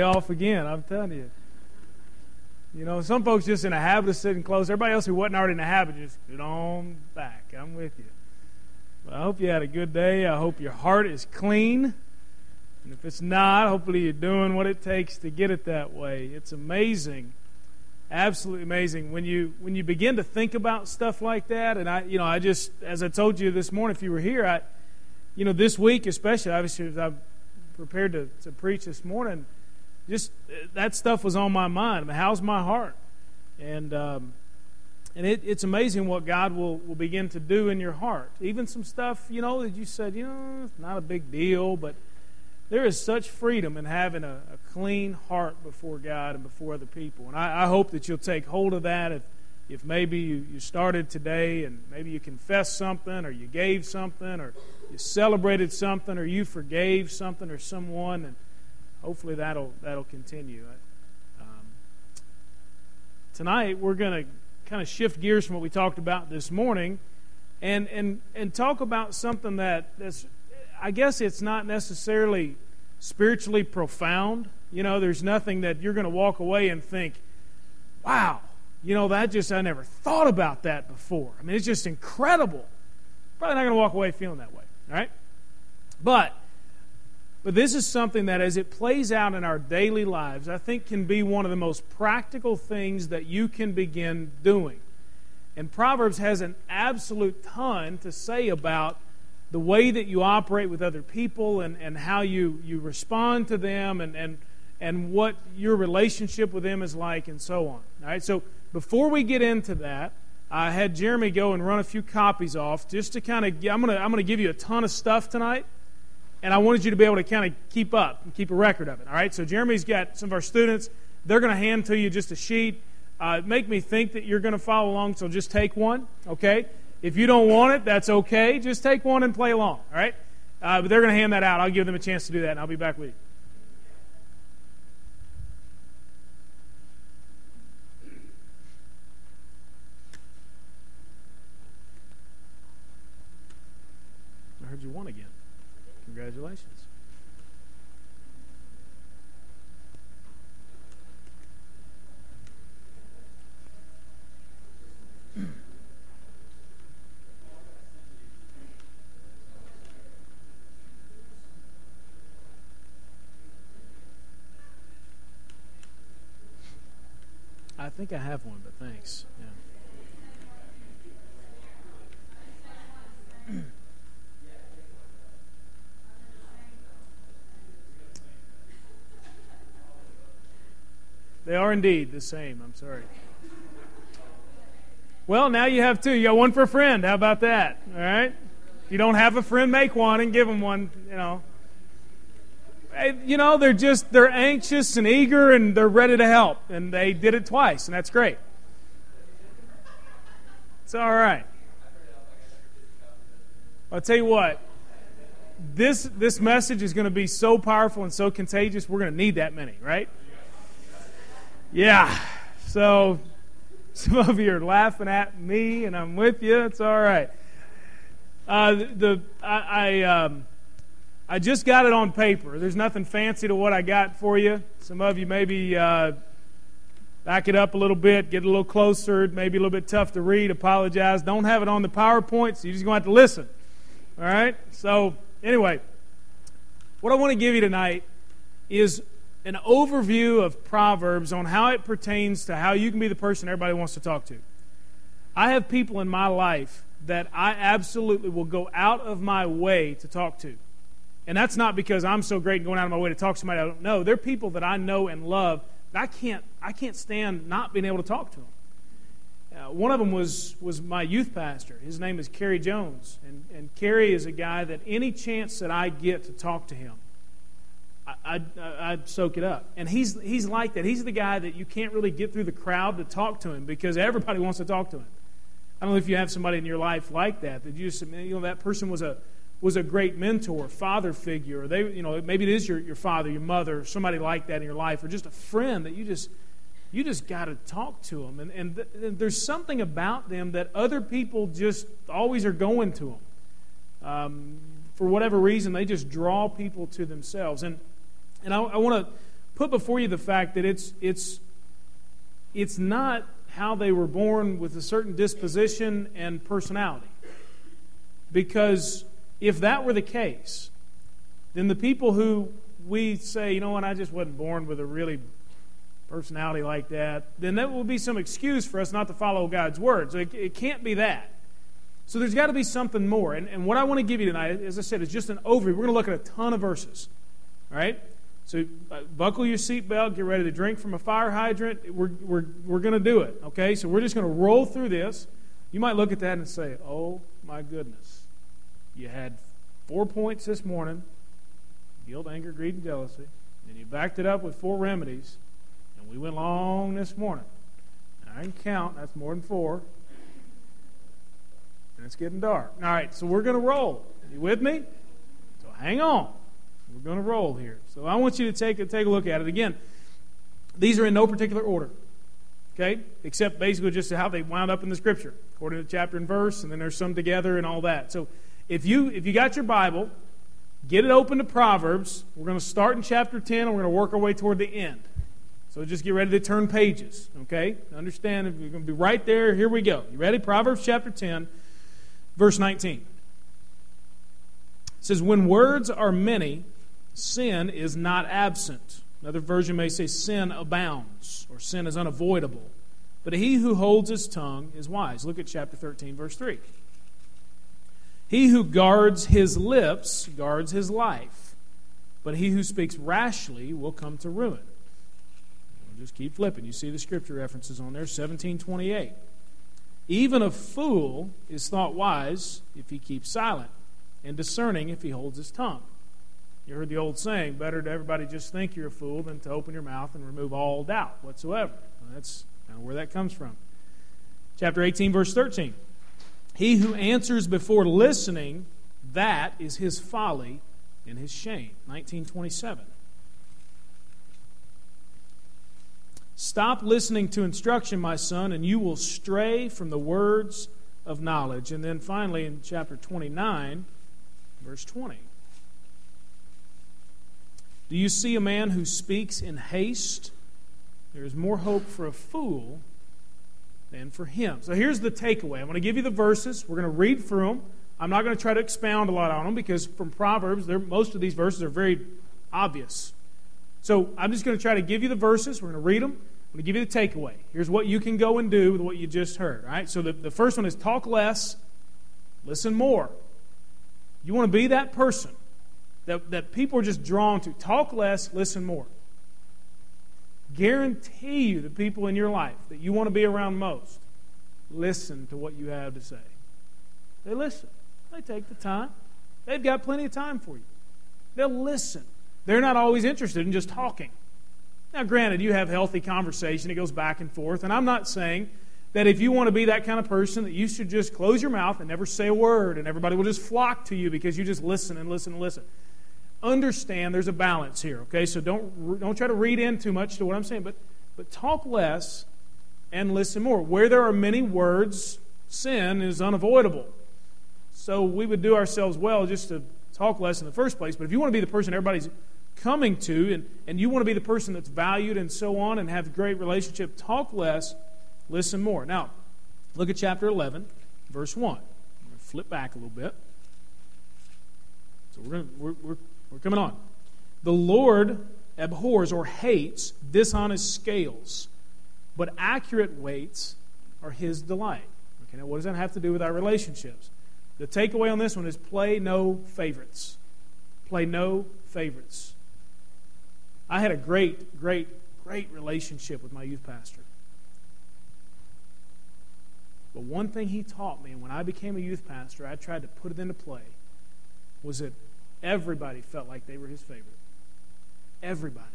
off again. I'm telling you. You know, some folks just in a habit of sitting close. Everybody else who wasn't already in a habit just get on back. I'm with you. I hope you had a good day. I hope your heart is clean. And if it's not, hopefully you're doing what it takes to get it that way. It's amazing. Absolutely amazing when you when you begin to think about stuff like that. And I, you know, I just as I told you this morning, if you were here, I, you know, this week especially, obviously, as I prepared to, to preach this morning just that stuff was on my mind. how's my heart? And um, and it, it's amazing what God will, will begin to do in your heart. Even some stuff, you know, that you said, you know, it's not a big deal, but there is such freedom in having a, a clean heart before God and before other people. And I, I, hope that you'll take hold of that. If, if maybe you, you started today and maybe you confessed something or you gave something or you celebrated something or you forgave something or someone and hopefully that'll that'll continue. Um, tonight we're going to kind of shift gears from what we talked about this morning, and and and talk about something that that's I guess it's not necessarily spiritually profound. You know, there's nothing that you're going to walk away and think, "Wow, you know that just I never thought about that before." I mean, it's just incredible. Probably not going to walk away feeling that way. Right, but but this is something that, as it plays out in our daily lives, I think can be one of the most practical things that you can begin doing. And Proverbs has an absolute ton to say about the way that you operate with other people and, and how you, you respond to them and, and, and what your relationship with them is like and so on. All right, so before we get into that, I had Jeremy go and run a few copies off just to kind of, I'm going to I'm going to give you a ton of stuff tonight and I wanted you to be able to kind of keep up and keep a record of it. All right, so Jeremy's got some of our students. They're going to hand to you just a sheet. Uh, make me think that you're going to follow along, so just take one, okay? If you don't want it, that's okay. Just take one and play along, all right? Uh, but they're going to hand that out. I'll give them a chance to do that, and I'll be back with you. I heard you won again. Congratulations. I I have one, but thanks. Yeah. They are indeed the same. I'm sorry. Well, now you have two. You got one for a friend. How about that? All right. If you don't have a friend, make one and give them one. You know. You know, they're just they're anxious and eager and they're ready to help, and they did it twice, and that's great. It's all right. I'll tell you what. This this message is going to be so powerful and so contagious. We're going to need that many, right? Yeah. So some of you are laughing at me, and I'm with you. It's all right. Uh, the I I, um, I just got it on paper. There's nothing fancy to what I got for you. Some of you maybe uh, back it up a little bit, get a little closer. Maybe a little bit tough to read. Apologize. Don't have it on the PowerPoint, so you're just going to have to listen. All right. So anyway, what I want to give you tonight is an overview of Proverbs on how it pertains to how you can be the person everybody wants to talk to. I have people in my life that I absolutely will go out of my way to talk to. And that's not because I'm so great and going out of my way to talk to somebody I don't know. They're people that I know and love. that I can't, I can't stand not being able to talk to them. Uh, one of them was, was my youth pastor. His name is Kerry Jones. And, and Kerry is a guy that any chance that I get to talk to him, I'd, I'd, soak it up. And he's, he's like that. He's the guy that you can't really get through the crowd to talk to him because everybody wants to talk to him. I don't know if you have somebody in your life like that, that you just, you know, that person was a, was a great mentor, father figure, or they, you know, maybe it is your, your father, your mother, somebody like that in your life, or just a friend that you just, you just got to talk to them. And, and, th- there's something about them that other people just always are going to them. Um, for whatever reason, they just draw people to themselves. And and I, I want to put before you the fact that it's, it's, it's not how they were born with a certain disposition and personality. Because if that were the case, then the people who we say, you know what, I just wasn't born with a really personality like that, then that will be some excuse for us not to follow God's words. It, it can't be that. So there's got to be something more. And, and what I want to give you tonight, as I said, is just an overview. We're going to look at a ton of verses. All right? So uh, buckle your seatbelt, get ready to drink from a fire hydrant. We're, we're, we're going to do it. Okay? So we're just going to roll through this. You might look at that and say, oh my goodness. You had four points this morning guilt, anger, greed, and jealousy. And you backed it up with four remedies. And we went long this morning. And I can count, that's more than four. And it's getting dark. All right, so we're going to roll. You with me? So hang on. We're going to roll here. So I want you to take a, take a look at it. Again, these are in no particular order. Okay? Except basically just how they wound up in the scripture, according to chapter and verse, and then there's some together and all that. So if you if you got your Bible, Get it open to Proverbs. We're going to start in chapter 10 and we're going to work our way toward the end. So just get ready to turn pages, okay? Understand, we're going to be right there. Here we go. You ready? Proverbs chapter 10, verse 19. It says, When words are many, sin is not absent. Another version may say, Sin abounds, or sin is unavoidable. But he who holds his tongue is wise. Look at chapter 13, verse 3. He who guards his lips guards his life, but he who speaks rashly will come to ruin. We'll just keep flipping. You see the scripture references on there 1728. Even a fool is thought wise if he keeps silent, and discerning if he holds his tongue. You heard the old saying, better to everybody just think you're a fool than to open your mouth and remove all doubt whatsoever. Well, that's kind of where that comes from. Chapter 18, verse 13. He who answers before listening, that is his folly and his shame. 1927. Stop listening to instruction, my son, and you will stray from the words of knowledge. And then finally, in chapter 29, verse 20. Do you see a man who speaks in haste? There is more hope for a fool than for him. So here's the takeaway. I'm going to give you the verses. We're going to read through them. I'm not going to try to expound a lot on them because from Proverbs, most of these verses are very obvious. So I'm just going to try to give you the verses. We're going to read them. I'm going to give you the takeaway. Here's what you can go and do with what you just heard. Right. So the, the first one is talk less, listen more. You want to be that person that, that people are just drawn to. Talk less, listen more guarantee you the people in your life that you want to be around most listen to what you have to say. They listen. They take the time. They've got plenty of time for you. They'll listen. They're not always interested in just talking. Now, granted, you have healthy conversation, it goes back and forth, and I'm not saying that if you want to be that kind of person that you should just close your mouth and never say a word and everybody will just flock to you because you just listen and listen and listen understand there's a balance here, okay? So don't, don't try to read in too much to what I'm saying, but, but talk less and listen more. Where there are many words, sin is unavoidable. So we would do ourselves well just to talk less in the first place. But if you want to be the person everybody's coming to and, and you want to be the person that's valued and so on and have great relationship, talk less, listen more. Now, look at chapter 11, verse 1. I'm going to flip back a little bit. So we're, going to, we're, we're we're coming on. The Lord abhors or hates dishonest scales, but accurate weights are his delight. Okay, now what does that have to do with our relationships? The takeaway on this one is play no favorites. Play no favorites. I had a great, great, great relationship with my youth pastor. But one thing he taught me when I became a youth pastor, I tried to put it into play, was that Everybody felt like they were his favorite. Everybody.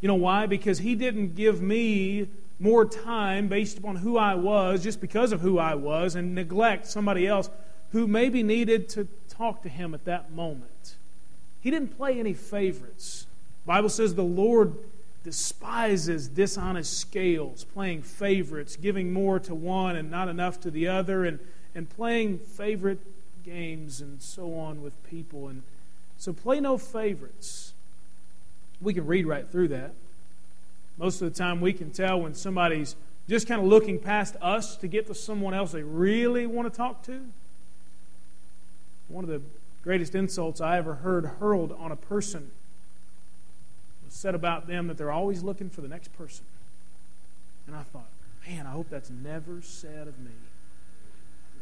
You know why? Because he didn't give me more time based upon who I was, just because of who I was, and neglect somebody else who maybe needed to talk to him at that moment. He didn't play any favorites. The Bible says the Lord despises dishonest scales, playing favorites, giving more to one and not enough to the other, and, and playing favorite games and so on with people. And so play no favorites. we can read right through that. Most of the time, we can tell when somebody's just kind of looking past us to get to someone else they really want to talk to. One of the greatest insults I ever heard hurled on a person was said about them that they're always looking for the next person. And I thought, man, I hope that's never said of me.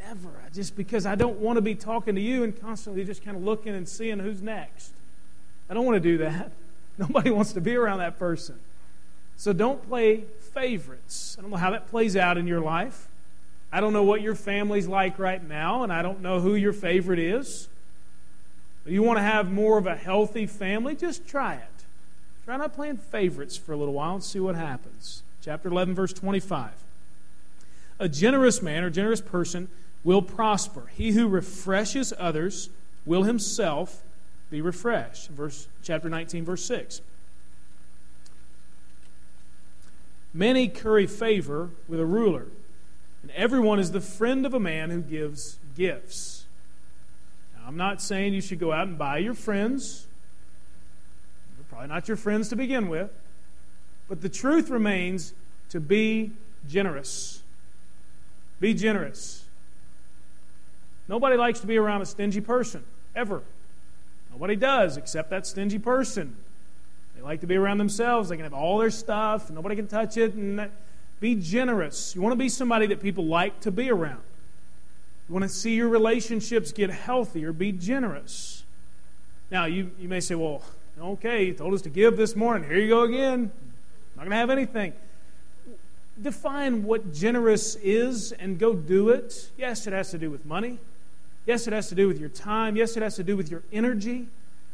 Never. Just because I don't want to be talking to you and constantly just kind of looking and seeing who's next. I don't want to do that. Nobody wants to be around that person. So don't play favorites. I don't know how that plays out in your life. I don't know what your family's like right now, and I don't know who your favorite is. But you want to have more of a healthy family, just try it. Try not playing favorites for a little while and see what happens. Chapter 11, verse 25. A generous man or generous person will prosper. He who refreshes others will himself be refreshed. Verse chapter 19 verse 6. Many curry favor with a ruler, and everyone is the friend of a man who gives gifts. Now, I'm not saying you should go out and buy your friends. They're probably not your friends to begin with. But the truth remains to be generous. Be generous. Nobody likes to be around a stingy person, ever. Nobody does except that stingy person. They like to be around themselves. They can have all their stuff. Nobody can touch it. And that, be generous. You want to be somebody that people like to be around. You want to see your relationships get healthier. Be generous. Now, you, you may say, well, okay, you told us to give this morning. Here you go again. I'm not going to have anything define what generous is and go do it. Yes, it has to do with money. Yes, it has to do with your time. Yes, it has to do with your energy.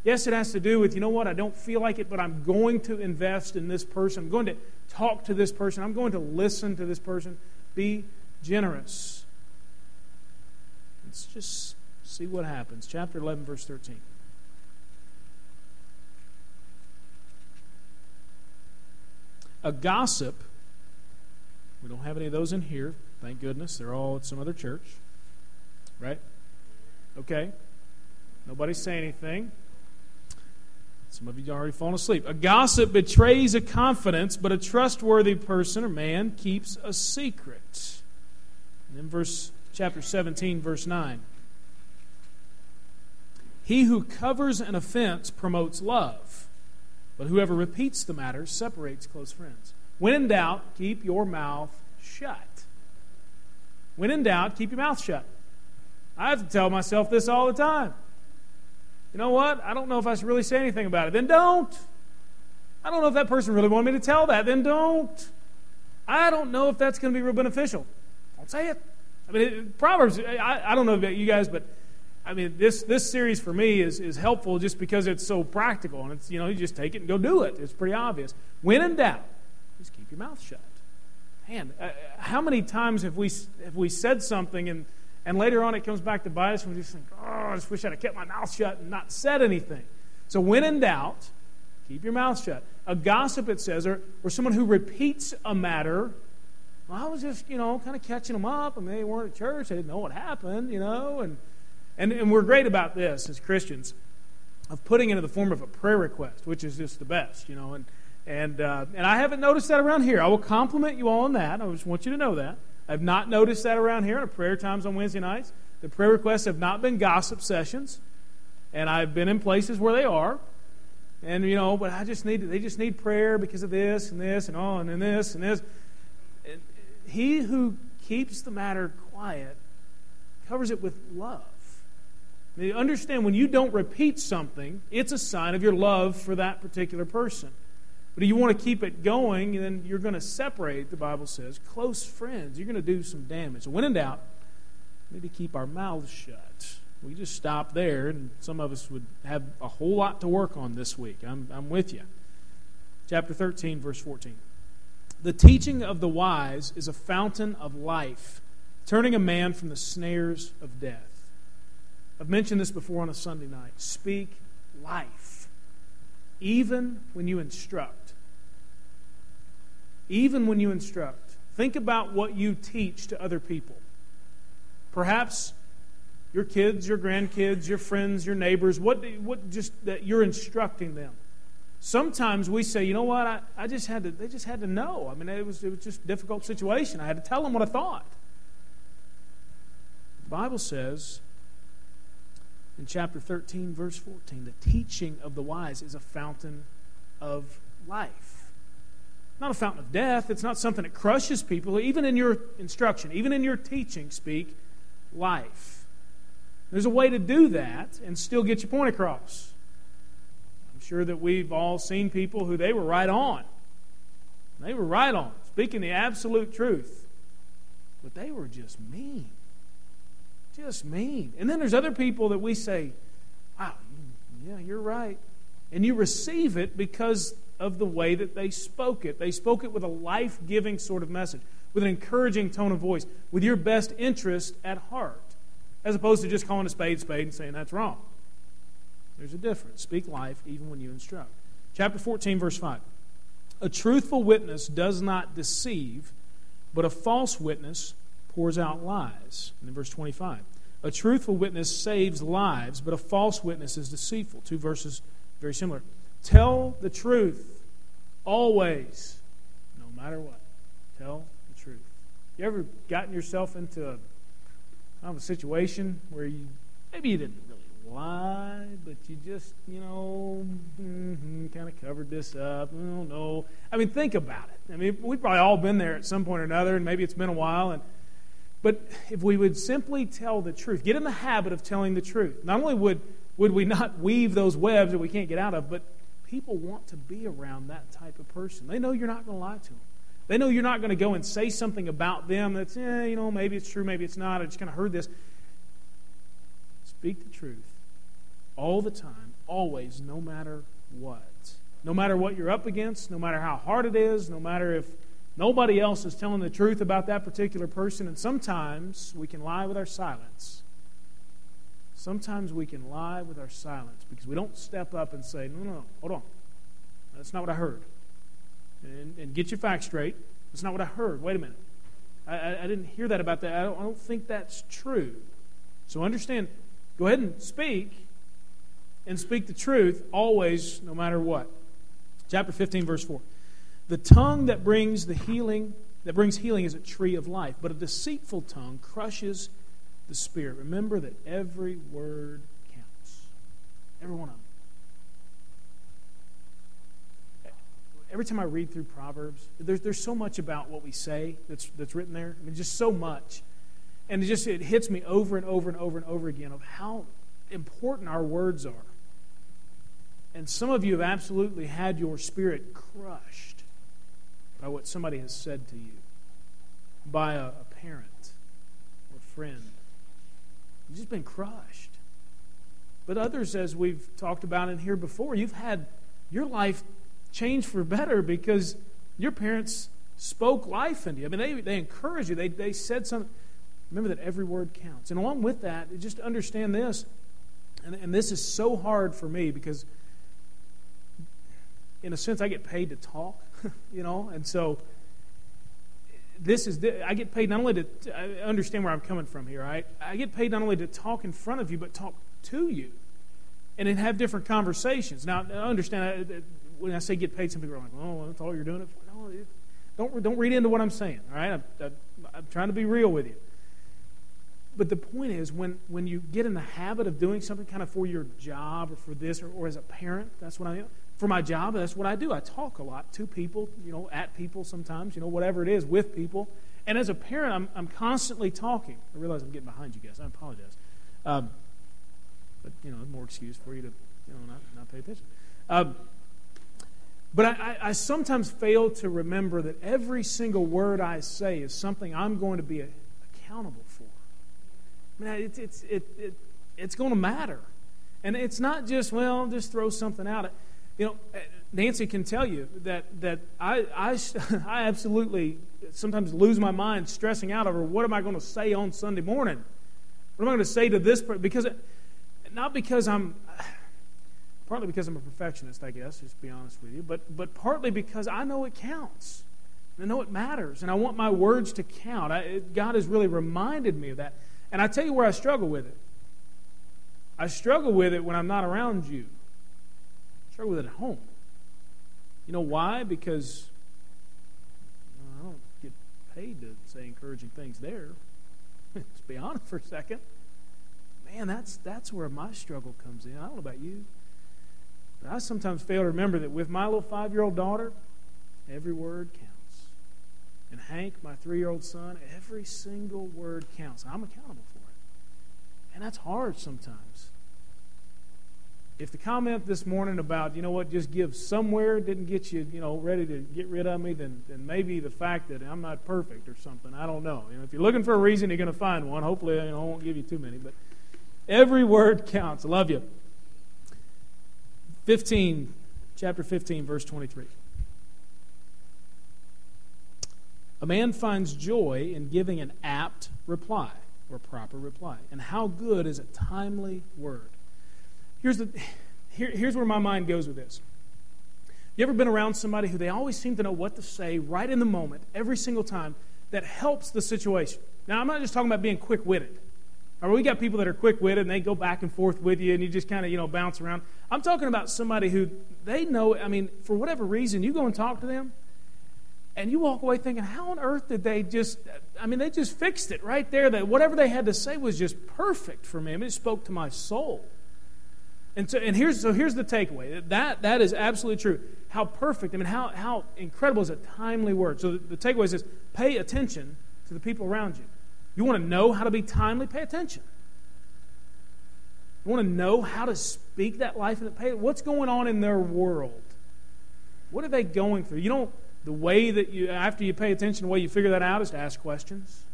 Yes, it has to do with, you know what, I don't feel like it, but I'm going to invest in this person. I'm going to talk to this person. I'm going to listen to this person. Be generous. Let's just see what happens. Chapter 11, verse 13. A gossip, we don't have any of those in here, thank goodness. They're all at some other church, right? Okay? Nobody say anything. Some of you already fallen asleep. A gossip betrays a confidence, but a trustworthy person or man keeps a secret. And then verse chapter 17, verse 9. He who covers an offense promotes love, but whoever repeats the matter separates close friends. When in doubt, keep your mouth shut. When in doubt, keep your mouth shut. I have to tell myself this all the time. You know what? I don't know if I should really say anything about it. Then don't. I don't know if that person really wanted me to tell that. Then don't. I don't know if that's going to be real beneficial. Don't say it. I mean, it, Proverbs, I, I don't know about you guys, but I mean, this, this series for me is, is helpful just because it's so practical. And it's, you know, you just take it and go do it. It's pretty obvious. When in doubt, just keep your mouth shut. Man, uh, how many times have we, have we said something and and later on, it comes back to bite us, and we just think, oh, I just wish I'd have kept my mouth shut and not said anything. So, when in doubt, keep your mouth shut. A gossip, it says, or, or someone who repeats a matter. Well, I was just, you know, kind of catching them up. I mean, they weren't at church. They didn't know what happened, you know. And, and, and we're great about this as Christians of putting it in the form of a prayer request, which is just the best, you know. And, and, uh, and I haven't noticed that around here. I will compliment you all on that. I just want you to know that. I've not noticed that around here in our prayer times on Wednesday nights. The prayer requests have not been gossip sessions, and I've been in places where they are. And you know, but I just need they just need prayer because of this and this and all and this and this. And he who keeps the matter quiet covers it with love. You understand when you don't repeat something, it's a sign of your love for that particular person. But if you want to keep it going, then you're going to separate, the Bible says, close friends. You're going to do some damage. When in doubt, we need to keep our mouths shut. We just stop there, and some of us would have a whole lot to work on this week. I'm, I'm with you. Chapter 13, verse 14. The teaching of the wise is a fountain of life, turning a man from the snares of death. I've mentioned this before on a Sunday night. Speak life, even when you instruct even when you instruct. Think about what you teach to other people. Perhaps your kids, your grandkids, your friends, your neighbors, what, what just that you're instructing them. Sometimes we say, you know what, I, I just had to, they just had to know. I mean, it was, it was just a difficult situation. I had to tell them what I thought. The Bible says in chapter 13, verse 14, the teaching of the wise is a fountain of life. Not a fountain of death. It's not something that crushes people. Even in your instruction, even in your teaching, speak life. There's a way to do that and still get your point across. I'm sure that we've all seen people who they were right on. They were right on, speaking the absolute truth. But they were just mean. Just mean. And then there's other people that we say, wow, yeah, you're right. And you receive it because of the way that they spoke it. They spoke it with a life giving sort of message, with an encouraging tone of voice, with your best interest at heart, as opposed to just calling a spade spade and saying that's wrong. There's a difference. Speak life even when you instruct. Chapter 14, verse 5. A truthful witness does not deceive, but a false witness pours out lies. And in verse 25, a truthful witness saves lives, but a false witness is deceitful. Two verses very similar. Tell the truth always, no matter what. Tell the truth. You ever gotten yourself into a kind of a situation where you maybe you didn't really lie, but you just, you know, mm-hmm, kind of covered this up. I don't know. I mean, think about it. I mean, we've probably all been there at some point or another, and maybe it's been a while, and but if we would simply tell the truth, get in the habit of telling the truth, not only would, would we not weave those webs that we can't get out of, but people want to be around that type of person. They know you're not going to lie to them. They know you're not going to go and say something about them that's, eh, you know, maybe it's true, maybe it's not. I just kind of heard this. Speak the truth all the time, always, no matter what. No matter what you're up against, no matter how hard it is, no matter if Nobody else is telling the truth about that particular person, and sometimes we can lie with our silence. Sometimes we can lie with our silence because we don't step up and say, no, no, no, hold on. That's not what I heard. And, and get your facts straight. That's not what I heard. Wait a minute. I, I, I didn't hear that about that. I don't, I don't think that's true. So understand, go ahead and speak, and speak the truth always, no matter what. Chapter 15, verse 4. The tongue that brings the healing, that brings healing is a tree of life, but a deceitful tongue crushes the spirit. Remember that every word counts. Every one of them. Every time I read through Proverbs, there's, there's so much about what we say that's, that's written there. I mean, just so much. And it just it hits me over and over and over and over again of how important our words are. And some of you have absolutely had your spirit crushed by what somebody has said to you, by a, a parent or friend. You've just been crushed. But others, as we've talked about in here before, you've had your life changed for better because your parents spoke life into you. I mean, they, they encouraged you, they, they said something. Remember that every word counts. And along with that, just understand this, and, and this is so hard for me because, in a sense, I get paid to talk. you know, and so this is I get paid not only to I understand where I'm coming from here. Right? I get paid not only to talk in front of you, but talk to you, and then have different conversations. Now, I understand when I say get paid, some people are like, "Oh, that's all you're doing it for." No, don't don't read into what I'm saying. All right, I'm, I'm trying to be real with you. But the point is, when, when you get in the habit of doing something kind of for your job or for this or, or as a parent, that's what I am for my job, that's what I do. I talk a lot to people, you know, at people sometimes, you know, whatever it is, with people. And as a parent, I'm, I'm constantly talking. I realize I'm getting behind you guys. I apologize. Um, but, you know, more excuse for you to, you know, not, not pay attention. Um, but I, I, sometimes fail to remember that every single word I say is something I'm going to be accountable for. I mean, it's, it's, it, it, it's going to matter. And it's not just, well, just throw something out. You know, uh, Nancy can tell you that, that I, I, I absolutely sometimes lose my mind stressing out over what am I going to say on Sunday morning? What am I going to say to this person? Because, not because I'm, partly because I'm a perfectionist, I guess, just to be honest with you, but, but partly because I know it counts. I know it matters, and I want my words to count. I, God has really reminded me of that. And I tell you where I struggle with it. I struggle with it when I'm not around you struggle with it at home. You know why? Because I don't get paid to say encouraging things there. Let's be honest for a second. Man, that's that's where my struggle comes in. I don't know about you. But I sometimes fail to remember that with my little five year old daughter, every word counts. And Hank, my three year old son, every single word counts. I'm accountable for it. And that's hard sometimes. If the comment this morning about, you know what, just give somewhere didn't get you, you know, ready to get rid of me, then, then maybe the fact that I'm not perfect or something. I don't know. You know, if you're looking for a reason, you're going to find one. Hopefully, you know, I won't give you too many, but every word counts. I love you. 15, chapter 15, verse 23. A man finds joy in giving an apt reply or proper reply. And how good is a timely word? Here's, the, here, here's where my mind goes with this. You ever been around somebody who they always seem to know what to say right in the moment, every single time, that helps the situation? Now, I'm not just talking about being quick witted. Or we got people that are quick witted and they go back and forth with you and you just kind of, you know, bounce around. I'm talking about somebody who they know, I mean, for whatever reason, you go and talk to them and you walk away thinking, how on earth did they just, I mean, they just fixed it right there. That whatever they had to say was just perfect for me. I mean, it spoke to my soul. And so, and here's, so here's the takeaway. That, that is absolutely true. How perfect, I mean, how, how incredible is a timely word. So the, the takeaway is this, pay attention to the people around you. You want to know how to be timely? Pay attention. You want to know how to speak that life and pay what's going on in their world? What are they going through? You don't the way that you, after you pay attention, the way you figure that out is to ask questions.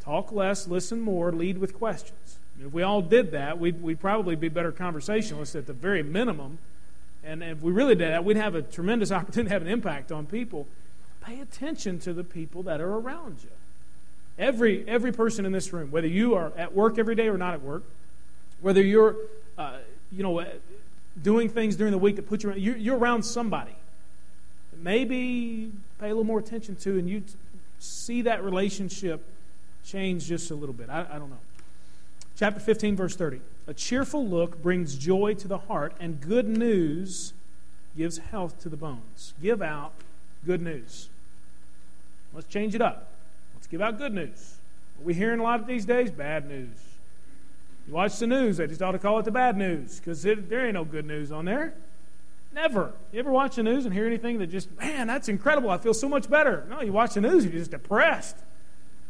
Talk less, listen more, lead with questions. If we all did that, we'd, we'd probably be better conversationalists at the very minimum. And if we really did that, we'd have a tremendous opportunity to have an impact on people. Pay attention to the people that are around you. Every, every person in this room, whether you are at work every day or not at work, whether you're, uh, you know, doing things during the week that put you around, you're, you're around somebody maybe pay a little more attention to, and you see that relationship change just a little bit. I, I don't know. Chapter 15, verse 30. A cheerful look brings joy to the heart, and good news gives health to the bones. Give out good news. Let's change it up. Let's give out good news. What we hearing a lot of these days? Bad news. You watch the news, they just ought to call it the bad news because there ain't no good news on there. Never. You ever watch the news and hear anything that just, man, that's incredible. I feel so much better. No, you watch the news, you're just depressed.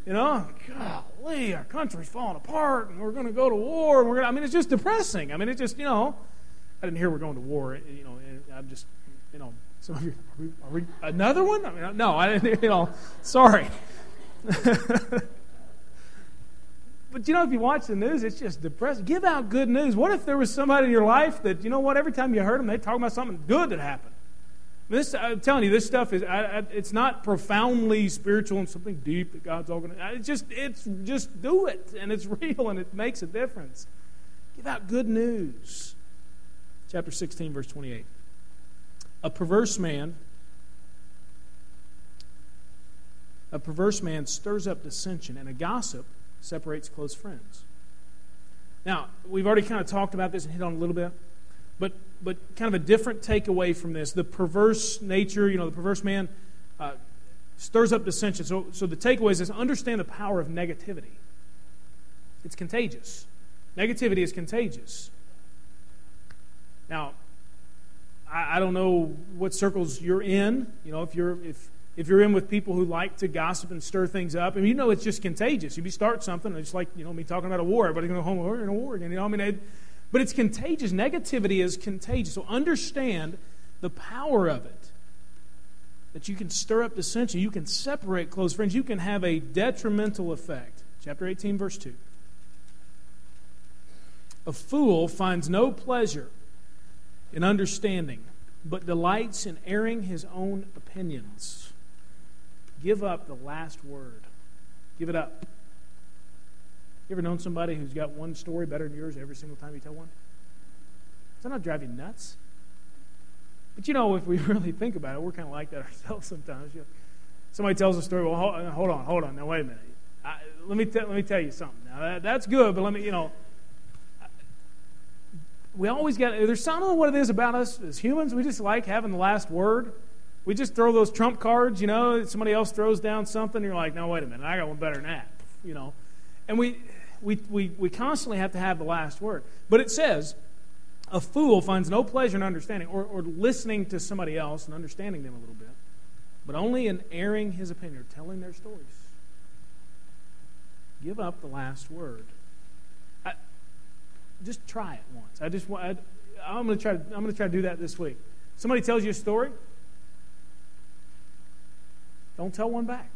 You know, golly, our country's falling apart and we're going to go to war. And we're gonna, I mean, it's just depressing. I mean, it's just, you know, I didn't hear we're going to war. Eh, you know, eh, I'm just, you know, some of you, are we another one? I mean, no, I didn't, you know, sorry. But you know, if you watch the news, it's just depressing. Give out good news. What if there was somebody in your life that, you know what, every time you heard them, they talk about something good that happened? This, I'm telling you, this stuff is, I, I, it's not profoundly spiritual and something deep that God's all going to, it's just, it's just do it. And it's real and it makes a difference. Give out good news. Chapter 16, verse 28. A perverse man, a perverse man stirs up dissension, and a gossip separates close friends. Now, we've already kind of talked about this and hit on a little bit, but, but kind of a different takeaway from this. The perverse nature, you know, the perverse man uh, stirs up dissension. So, so the takeaway is this understand the power of negativity. It's contagious. Negativity is contagious. Now, I, I don't know what circles you're in. You know, if you're if if you're in with people who like to gossip and stir things up, I mean, you know it's just contagious. If you start something, it's like, you know, me talking about a war, everybody's going to go home, we're in a war again. You know, I mean, it, but it's contagious. Negativity is contagious. So understand the power of it. That you can stir up dissension, you can separate close friends, you can have a detrimental effect. Chapter 18, verse 2. A fool finds no pleasure in understanding, but delights in airing his own opinions. Give up the last word. Give it up. You ever known somebody who's got one story better than yours every single time you tell one? Does that not drive you nuts? But you know, if we really think about it, we're kind of like that ourselves sometimes. You know, somebody tells a story. Well, uh, hold on, hold on. Now wait a minute. I, let me let me tell you something. Now that, that's good, but let me you know. we always get, there's some of what it is about us as humans. We just like having the last word. We just throw those trump cards, you know, somebody else throws down something, you're like, no, wait a minute, I got one better than that, you know. And we, we, we, we constantly have to have the last word. But it says, a fool finds no pleasure in understanding or, or listening to somebody else and understanding them a little bit, but only in airing his opinion or telling their stories. Give up the last word. I, just try it once. I just. I, am going to try. I'm going to try to do that this week. Somebody tells you a story. Don't tell one back.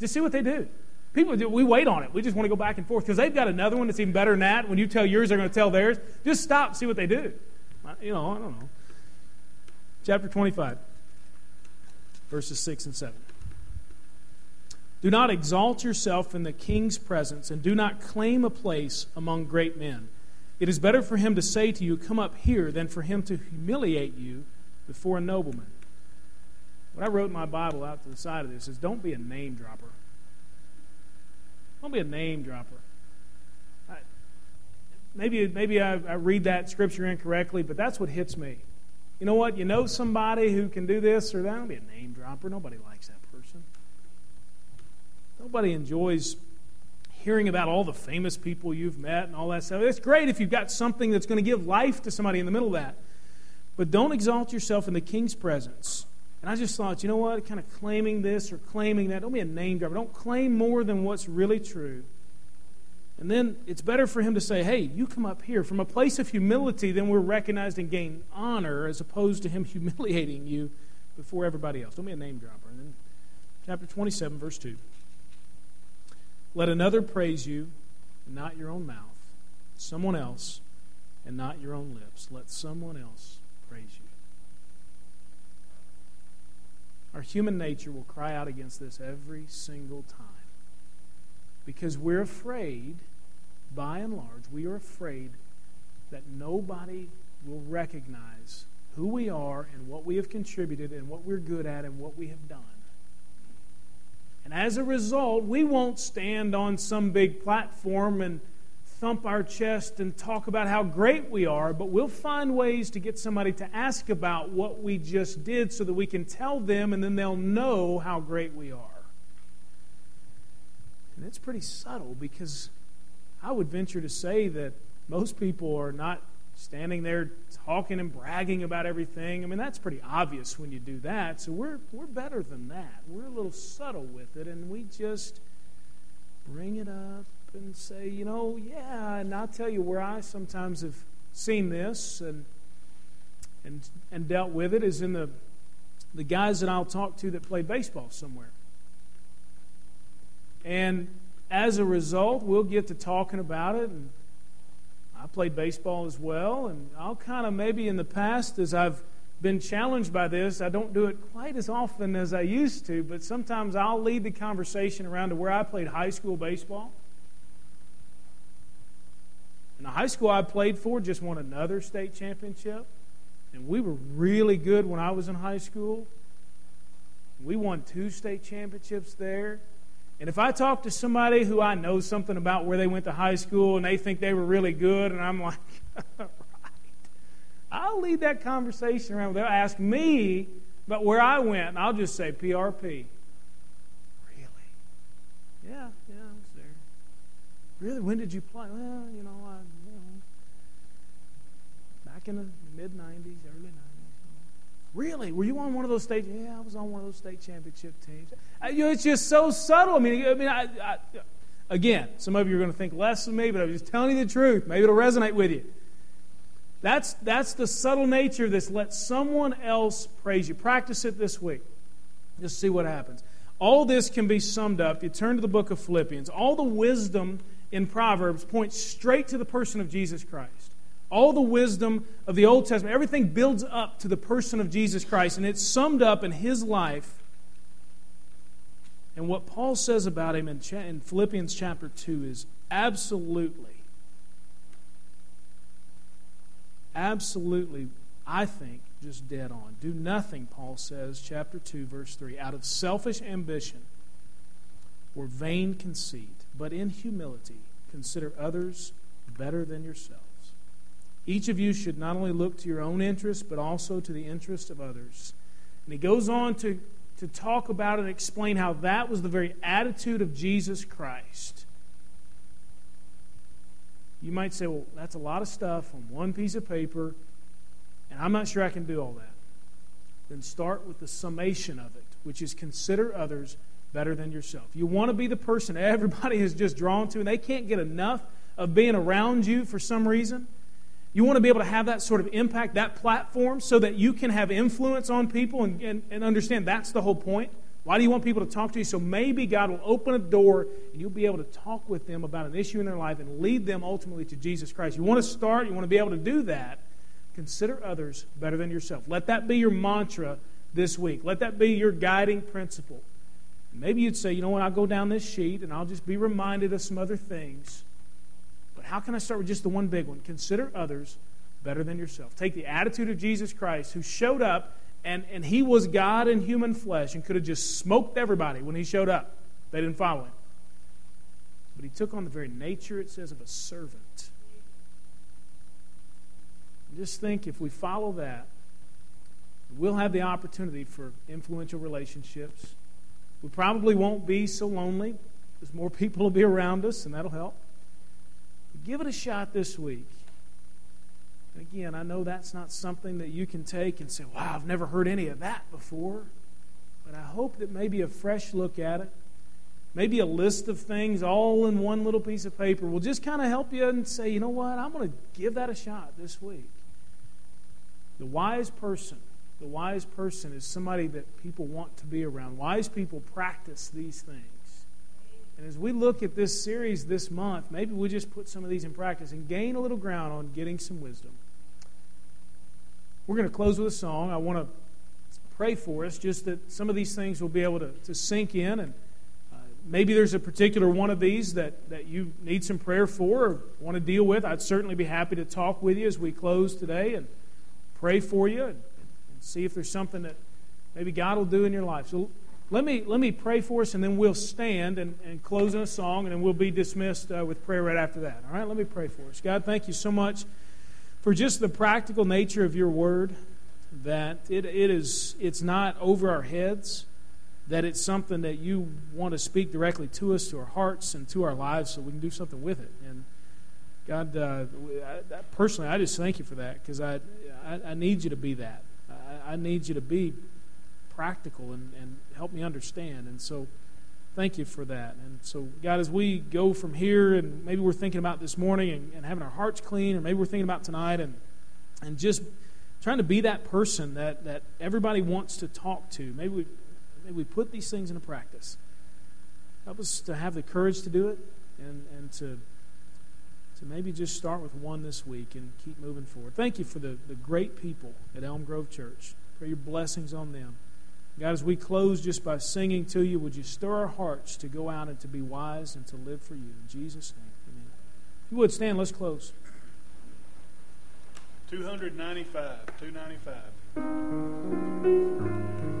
Just see what they do. People, we wait on it. We just want to go back and forth because they've got another one that's even better than that. When you tell yours, they're going to tell theirs. Just stop, see what they do. You know, I don't know. Chapter 25, verses 6 and 7. Do not exalt yourself in the king's presence, and do not claim a place among great men. It is better for him to say to you, Come up here, than for him to humiliate you before a nobleman. What I wrote in my Bible out to the side of this is don't be a name dropper. Don't be a name dropper. I, maybe maybe I, I read that scripture incorrectly, but that's what hits me. You know what? You know somebody who can do this or that? Don't be a name dropper. Nobody likes that person. Nobody enjoys hearing about all the famous people you've met and all that stuff. It's great if you've got something that's going to give life to somebody in the middle of that. But don't exalt yourself in the king's presence. And I just thought, you know what? Kind of claiming this or claiming that. Don't be a name dropper. Don't claim more than what's really true. And then it's better for him to say, hey, you come up here. From a place of humility, then we're recognized and gain honor as opposed to him humiliating you before everybody else. Don't be a name dropper. And then chapter 27, verse 2. Let another praise you, not your own mouth. Someone else, and not your own lips. Let someone else praise you. Our human nature will cry out against this every single time. Because we're afraid, by and large, we are afraid that nobody will recognize who we are and what we have contributed and what we're good at and what we have done. And as a result, we won't stand on some big platform and thump our chest and talk about how great we are, but we'll find ways to get somebody to ask about what we just did so that we can tell them and then they'll know how great we are. And it's pretty subtle because I would venture to say that most people are not standing there talking and bragging about everything. I mean, that's pretty obvious when you do that. So we're, we're better than that. We're a little subtle with it, and we just bring it up and say, you know, yeah, and I'll tell you where I sometimes have seen this and and and dealt with it is in the the guys that I'll talk to that play baseball somewhere. And as a result, we'll get to talking about it and I played baseball as well, and I'll kind of maybe in the past, as I've been challenged by this, I don't do it quite as often as I used to, but sometimes I'll lead the conversation around to where I played high school baseball. And the high school I played for just won another state championship. And we were really good when I was in high school. We won two state championships there. And if I talk to somebody who I know something about where they went to high school and they think they were really good, and I'm like, right, I'll lead that conversation around. They'll ask me about where I went, and I'll just say PRP. Really? Yeah, yeah, I was there. Really? When did you play? Well, you know, back in the mid 90s, early 90s. Really? Were you on one of those state? Yeah, I was on one of those state championship teams. I, you know, it's just so subtle. I mean, I mean, I, I, again, some of you are going to think less of me, but I'm just telling you the truth. Maybe it'll resonate with you. That's that's the subtle nature of this. Let someone else praise you. Practice it this week. Just see what happens. All this can be summed up. You turn to the book of Philippians. All the wisdom in Proverbs points straight to the person of Jesus Christ. All the wisdom of the Old Testament, everything builds up to the person of Jesus Christ, and it's summed up in his life. And what Paul says about him in, in Philippians chapter 2 is absolutely, absolutely, I think, just dead on. Do nothing, Paul says, chapter 2, verse 3, out of selfish ambition or vain conceit, but in humility consider others better than yourself. Each of you should not only look to your own interest, but also to the interest of others. And he goes on to, to talk about and explain how that was the very attitude of Jesus Christ. You might say, well, that's a lot of stuff on one piece of paper, and I'm not sure I can do all that. Then start with the summation of it, which is consider others better than yourself. You want to be the person everybody is just drawn to, and they can't get enough of being around you for some reason. You want to be able to have that sort of impact, that platform, so that you can have influence on people and, and, and, understand that's the whole point. Why do you want people to talk to you? So maybe God will open a door and you'll be able to talk with them about an issue in their life and lead them ultimately to Jesus Christ. You want to start, you want to be able to do that. Consider others better than yourself. Let that be your mantra this week. Let that be your guiding principle. Maybe you'd say, you know what, I'll go down this sheet and I'll just be reminded of some other things but how can I start with just the one big one? Consider others better than yourself. Take the attitude of Jesus Christ, who showed up and, and he was God in human flesh and could have just smoked everybody when he showed up. They didn't follow him. But he took on the very nature, it says, of a servant. Just think if we follow that, we'll have the opportunity for influential relationships. We probably won't be so lonely because more people will be around us, and that'll help. Give it a shot this week. Again, I know that's not something that you can take and say, wow, I've never heard any of that before. But I hope that maybe a fresh look at it, maybe a list of things all in one little piece of paper will just kind of help you and say, you know what, I'm going to give that a shot this week. The wise person, the wise person is somebody that people want to be around. Wise people practice these things. And as we look at this series this month, maybe we just put some of these in practice and gain a little ground on getting some wisdom. We're going to close with a song. I want to pray for us, just that some of these things will be able to, to sink in. And uh, maybe there's a particular one of these that, that you need some prayer for or want to deal with. I'd certainly be happy to talk with you as we close today and pray for you and, and see if there's something that maybe God will do in your life. So let me, let me pray for us, and then we'll stand and, and close in a song, and then we'll be dismissed uh, with prayer right after that. All right, let me pray for us. God, thank you so much for just the practical nature of your word, that it, it is, it's not over our heads, that it's something that you want to speak directly to us, to our hearts, and to our lives so we can do something with it. And God, uh, I, personally, I just thank you for that because I, I, I, need you to be that. I, I need you to be practical and, and help me understand. And so, thank you for that. And so, God, as we go from here, and maybe we're thinking about this morning and, and having our hearts clean, or maybe we're thinking about tonight and, and just trying to be that person that, that everybody wants to talk to. Maybe we, maybe we put these things into practice. Help us to have the courage to do it and, and to, to maybe just start with one this week and keep moving forward. Thank you for the, the great people at Elm Grove Church. Pray your blessings on them. God, as we close just by singing to you, would you stir our hearts to go out and to be wise and to live for you? In Jesus' name, amen. If you would stand, let's close. 295. 295.